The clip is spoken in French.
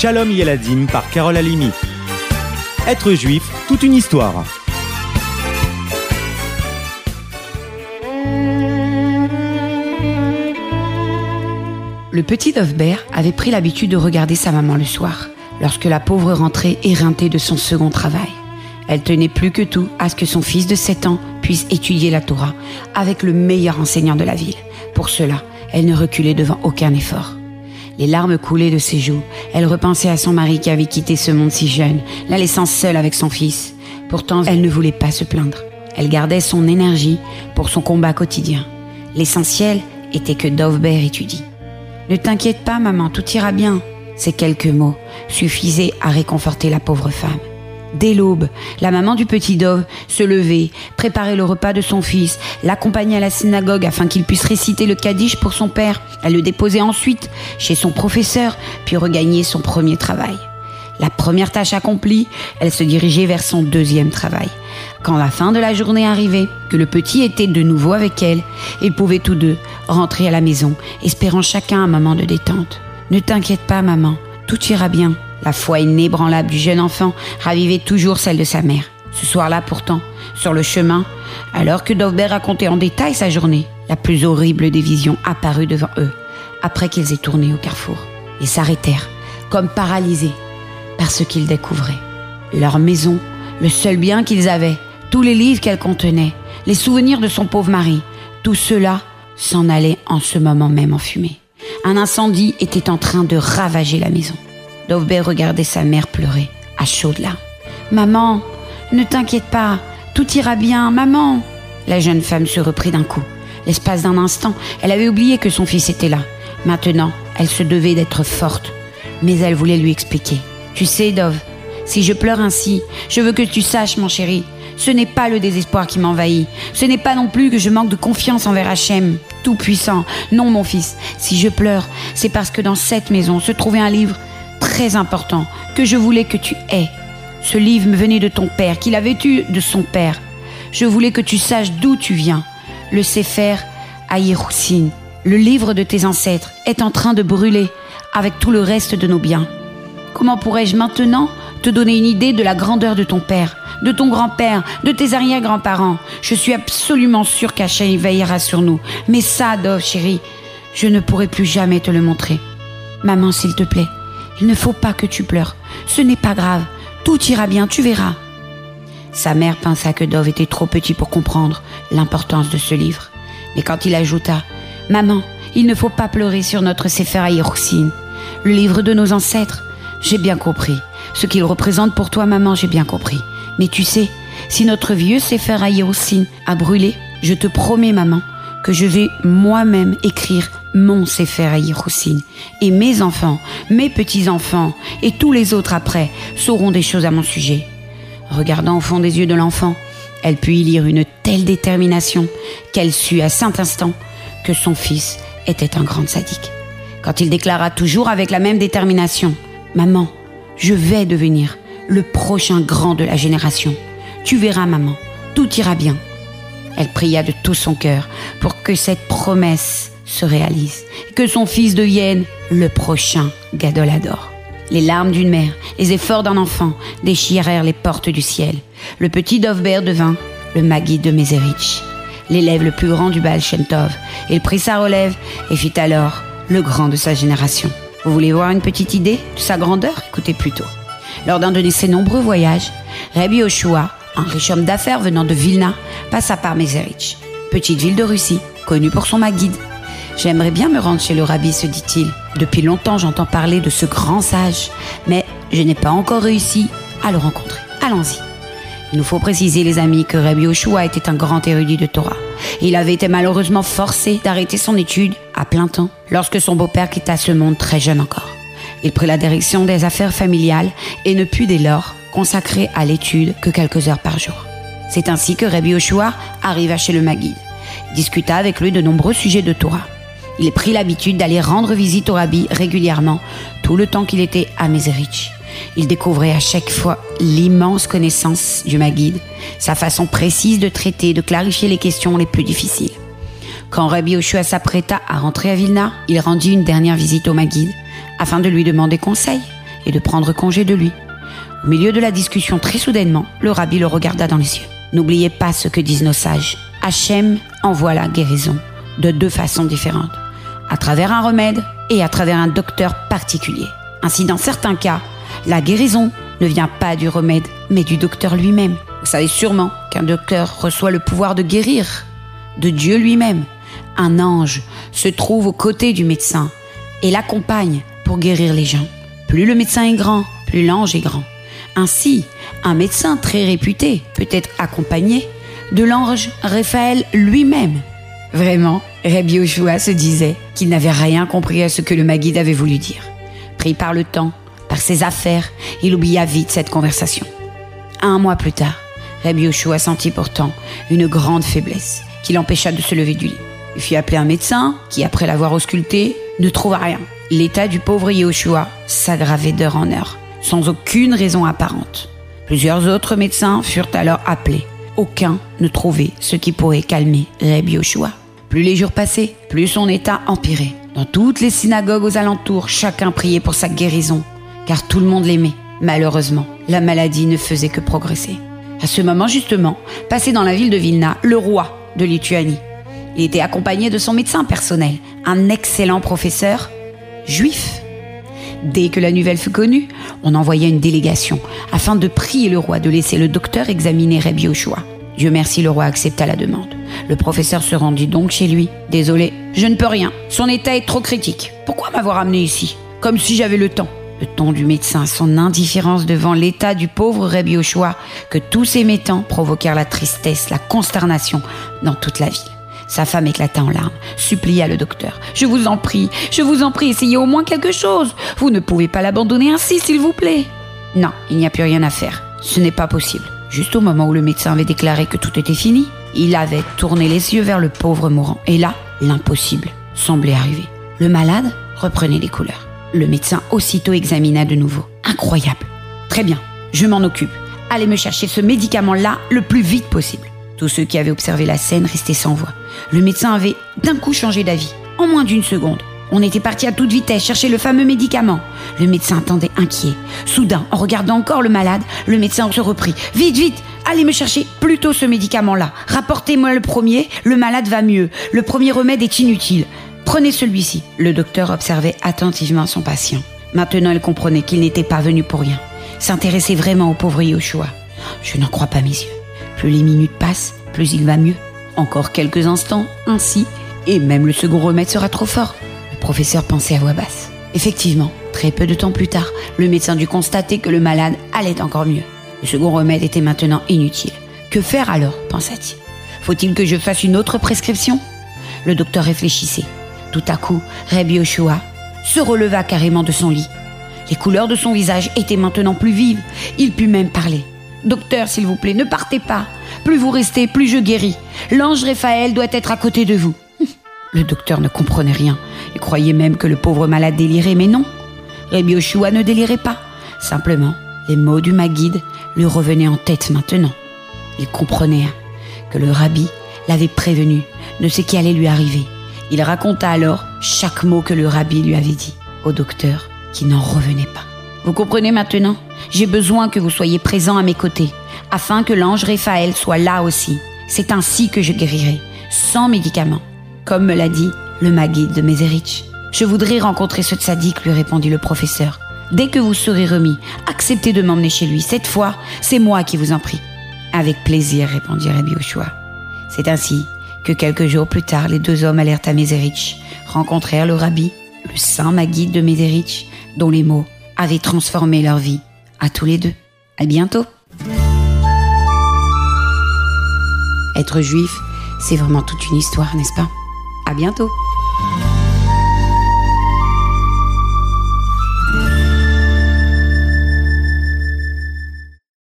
Shalom Yeladim par Carole Alimi. Être juif, toute une histoire. Le petit Dovbert avait pris l'habitude de regarder sa maman le soir, lorsque la pauvre rentrait éreintée de son second travail. Elle tenait plus que tout à ce que son fils de 7 ans puisse étudier la Torah avec le meilleur enseignant de la ville. Pour cela, elle ne reculait devant aucun effort. Les larmes coulaient de ses joues. Elle repensait à son mari qui avait quitté ce monde si jeune, la laissant seule avec son fils. Pourtant, elle ne voulait pas se plaindre. Elle gardait son énergie pour son combat quotidien. L'essentiel était que Dovbert étudie. Ne t'inquiète pas, maman, tout ira bien. Ces quelques mots suffisaient à réconforter la pauvre femme. Dès l'aube, la maman du petit Dove se levait, préparait le repas de son fils, l'accompagnait à la synagogue afin qu'il puisse réciter le Kaddish pour son père. Elle le déposait ensuite chez son professeur, puis regagnait son premier travail. La première tâche accomplie, elle se dirigeait vers son deuxième travail. Quand la fin de la journée arrivait, que le petit était de nouveau avec elle, ils pouvaient tous deux rentrer à la maison, espérant chacun un moment de détente. Ne t'inquiète pas, maman, tout ira bien. La foi inébranlable du jeune enfant ravivait toujours celle de sa mère. Ce soir-là, pourtant, sur le chemin, alors que Dovbert racontait en détail sa journée, la plus horrible des visions apparut devant eux, après qu'ils aient tourné au carrefour. Ils s'arrêtèrent, comme paralysés, par ce qu'ils découvraient. Leur maison, le seul bien qu'ils avaient, tous les livres qu'elle contenait, les souvenirs de son pauvre mari, tout cela s'en allait en ce moment même en fumée. Un incendie était en train de ravager la maison. Dovbert regardait sa mère pleurer, à chaudes larmes. Maman, ne t'inquiète pas, tout ira bien, maman. La jeune femme se reprit d'un coup. L'espace d'un instant, elle avait oublié que son fils était là. Maintenant, elle se devait d'être forte. Mais elle voulait lui expliquer. Tu sais, Dove, si je pleure ainsi, je veux que tu saches, mon chéri, ce n'est pas le désespoir qui m'envahit. Ce n'est pas non plus que je manque de confiance envers Hachem, tout puissant. Non, mon fils, si je pleure, c'est parce que dans cette maison se trouvait un livre très important que je voulais que tu aies. Ce livre me venait de ton père, qu'il avait eu de son père. Je voulais que tu saches d'où tu viens. Le Sefer Ayeroussine, le livre de tes ancêtres, est en train de brûler avec tout le reste de nos biens. Comment pourrais-je maintenant te donner une idée de la grandeur de ton père, de ton grand-père, de tes arrière-grands-parents? Je suis absolument sûre qu'Hachem veillera sur nous. Mais ça, Dove, chérie, je ne pourrai plus jamais te le montrer. Maman, s'il te plaît, il ne faut pas que tu pleures. Ce n'est pas grave. Tout ira bien, tu verras. Sa mère pensa que Dove était trop petit pour comprendre l'importance de ce livre. Mais quand il ajouta Maman, il ne faut pas pleurer sur notre Sefer Ayeroussine, le livre de nos ancêtres, j'ai bien compris. Ce qu'il représente pour toi, maman, j'ai bien compris. Mais tu sais, si notre vieux Sefer Ayeroussine a brûlé, je te promets, maman, que je vais moi-même écrire mon Sefer Ayeroussine. Et mes enfants, mes petits-enfants et tous les autres après sauront des choses à mon sujet. Regardant au fond des yeux de l'enfant, elle put y lire une telle détermination qu'elle sut à saint instant que son fils était un grand sadique. Quand il déclara toujours avec la même détermination Maman, je vais devenir le prochain grand de la génération. Tu verras, maman, tout ira bien. Elle pria de tout son cœur pour que cette promesse se réalise, que son fils devienne le prochain Gadolador. Les larmes d'une mère, les efforts d'un enfant déchirèrent les portes du ciel. Le petit Dovbert devint le Magui de Mézérich, l'élève le plus grand du Baal Shem Tov. Il prit sa relève et fit alors le grand de sa génération. Vous voulez voir une petite idée de sa grandeur? Écoutez plutôt. Lors d'un de ses nombreux voyages, Rabbi Yoshua, un riche homme d'affaires venant de Vilna, passa par Mézérich, petite ville de Russie, connue pour son Maguide. J'aimerais bien me rendre chez le rabbi, se dit-il. Depuis longtemps, j'entends parler de ce grand sage, mais je n'ai pas encore réussi à le rencontrer. Allons-y. Il nous faut préciser, les amis, que Rabbi Yoshua était un grand érudit de Torah. Il avait été malheureusement forcé d'arrêter son étude à plein temps lorsque son beau-père quitta ce monde très jeune encore. Il prit la direction des affaires familiales et ne put dès lors consacrer à l'étude que quelques heures par jour. C'est ainsi que Rabbi Yoshua arriva chez le Maguide. Discuta avec lui de nombreux sujets de Torah. Il prit l'habitude d'aller rendre visite au rabbi régulièrement, tout le temps qu'il était à Mézérich. Il découvrait à chaque fois l'immense connaissance du Maguide, sa façon précise de traiter, de clarifier les questions les plus difficiles. Quand Rabbi Yoshua s'apprêta à rentrer à Vilna, il rendit une dernière visite au Maguide afin de lui demander conseil et de prendre congé de lui. Au milieu de la discussion, très soudainement, le rabbi le regarda dans les yeux. N'oubliez pas ce que disent nos sages. Hachem envoie la guérison de deux façons différentes. À travers un remède et à travers un docteur particulier. Ainsi, dans certains cas, la guérison ne vient pas du remède, mais du docteur lui-même. Vous savez sûrement qu'un docteur reçoit le pouvoir de guérir de Dieu lui-même. Un ange se trouve aux côtés du médecin et l'accompagne pour guérir les gens. Plus le médecin est grand, plus l'ange est grand. Ainsi, un médecin très réputé peut être accompagné de l'ange Raphaël lui-même. Vraiment, Rabbi Yoshua se disait qu'il n'avait rien compris à ce que le Maguide avait voulu dire. Pris par le temps, par ses affaires, il oublia vite cette conversation. Un mois plus tard, Rabbi Yoshua sentit pourtant une grande faiblesse qui l'empêcha de se lever du lit. Il fit appeler un médecin qui, après l'avoir ausculté, ne trouva rien. L'état du pauvre Yoshua s'aggravait d'heure en heure, sans aucune raison apparente. Plusieurs autres médecins furent alors appelés. Aucun ne trouvait ce qui pourrait calmer Rabbi Yoshua. Plus les jours passaient, plus son état empirait. Dans toutes les synagogues aux alentours, chacun priait pour sa guérison, car tout le monde l'aimait. Malheureusement, la maladie ne faisait que progresser. À ce moment justement, passait dans la ville de Vilna le roi de Lituanie. Il était accompagné de son médecin personnel, un excellent professeur juif. Dès que la nouvelle fut connue, on envoya une délégation afin de prier le roi de laisser le docteur examiner Rabbi Yoshua. Dieu merci, le roi accepta la demande. Le professeur se rendit donc chez lui. Désolé, je ne peux rien. Son état est trop critique. Pourquoi m'avoir amené ici? Comme si j'avais le temps. Le ton du médecin, son indifférence devant l'état du pauvre Yoshua, que tous ces métants provoquèrent la tristesse, la consternation dans toute la ville. Sa femme éclata en larmes, supplia le docteur. Je vous en prie, je vous en prie, essayez au moins quelque chose. Vous ne pouvez pas l'abandonner ainsi, s'il vous plaît. Non, il n'y a plus rien à faire. Ce n'est pas possible. Juste au moment où le médecin avait déclaré que tout était fini, il avait tourné les yeux vers le pauvre mourant. Et là, l'impossible semblait arriver. Le malade reprenait les couleurs. Le médecin aussitôt examina de nouveau. Incroyable. Très bien, je m'en occupe. Allez me chercher ce médicament-là le plus vite possible. Tous ceux qui avaient observé la scène restaient sans voix. Le médecin avait d'un coup changé d'avis, en moins d'une seconde. On était parti à toute vitesse chercher le fameux médicament. Le médecin attendait inquiet. Soudain, en regardant encore le malade, le médecin se reprit. Vite, vite, allez me chercher plutôt ce médicament-là. Rapportez-moi le premier, le malade va mieux. Le premier remède est inutile. Prenez celui-ci. Le docteur observait attentivement son patient. Maintenant, il comprenait qu'il n'était pas venu pour rien. S'intéressait vraiment au pauvre Yoshua. Je n'en crois pas mes yeux. Plus les minutes passent, plus il va mieux. Encore quelques instants, ainsi, et même le second remède sera trop fort. Le professeur pensait à voix basse. Effectivement, très peu de temps plus tard, le médecin dut constater que le malade allait encore mieux. Le second remède était maintenant inutile. Que faire alors pensa-t-il. Faut-il que je fasse une autre prescription? Le docteur réfléchissait. Tout à coup, Rabbi Yoshua se releva carrément de son lit. Les couleurs de son visage étaient maintenant plus vives. Il put même parler. Docteur, s'il vous plaît, ne partez pas. Plus vous restez, plus je guéris. L'ange Raphaël doit être à côté de vous. Le docteur ne comprenait rien. Il croyait même que le pauvre malade délirait, mais non. Rabbi Yoshua ne délirait pas. Simplement, les mots du Maguide lui revenaient en tête maintenant. Il comprenait que le rabbi l'avait prévenu de ce qui allait lui arriver il raconta alors chaque mot que le rabbi lui avait dit au docteur qui n'en revenait pas. Vous comprenez maintenant? J'ai besoin que vous soyez présent à mes côtés, afin que l'ange Raphaël soit là aussi. C'est ainsi que je guérirai, sans médicaments, comme me l'a dit le Maguide de Mézérich. Je voudrais rencontrer ce tzaddik, lui répondit le professeur. Dès que vous serez remis, acceptez de m'emmener chez lui. Cette fois, c'est moi qui vous en prie. Avec plaisir, répondit Rabbi Oshua. C'est ainsi que quelques jours plus tard, les deux hommes allèrent à Mézérich, rencontrèrent le rabbi, le saint Maguide de Mézérich, dont les mots avaient transformé leur vie à tous les deux. À bientôt. Être juif, c'est vraiment toute une histoire, n'est-ce pas? À bientôt.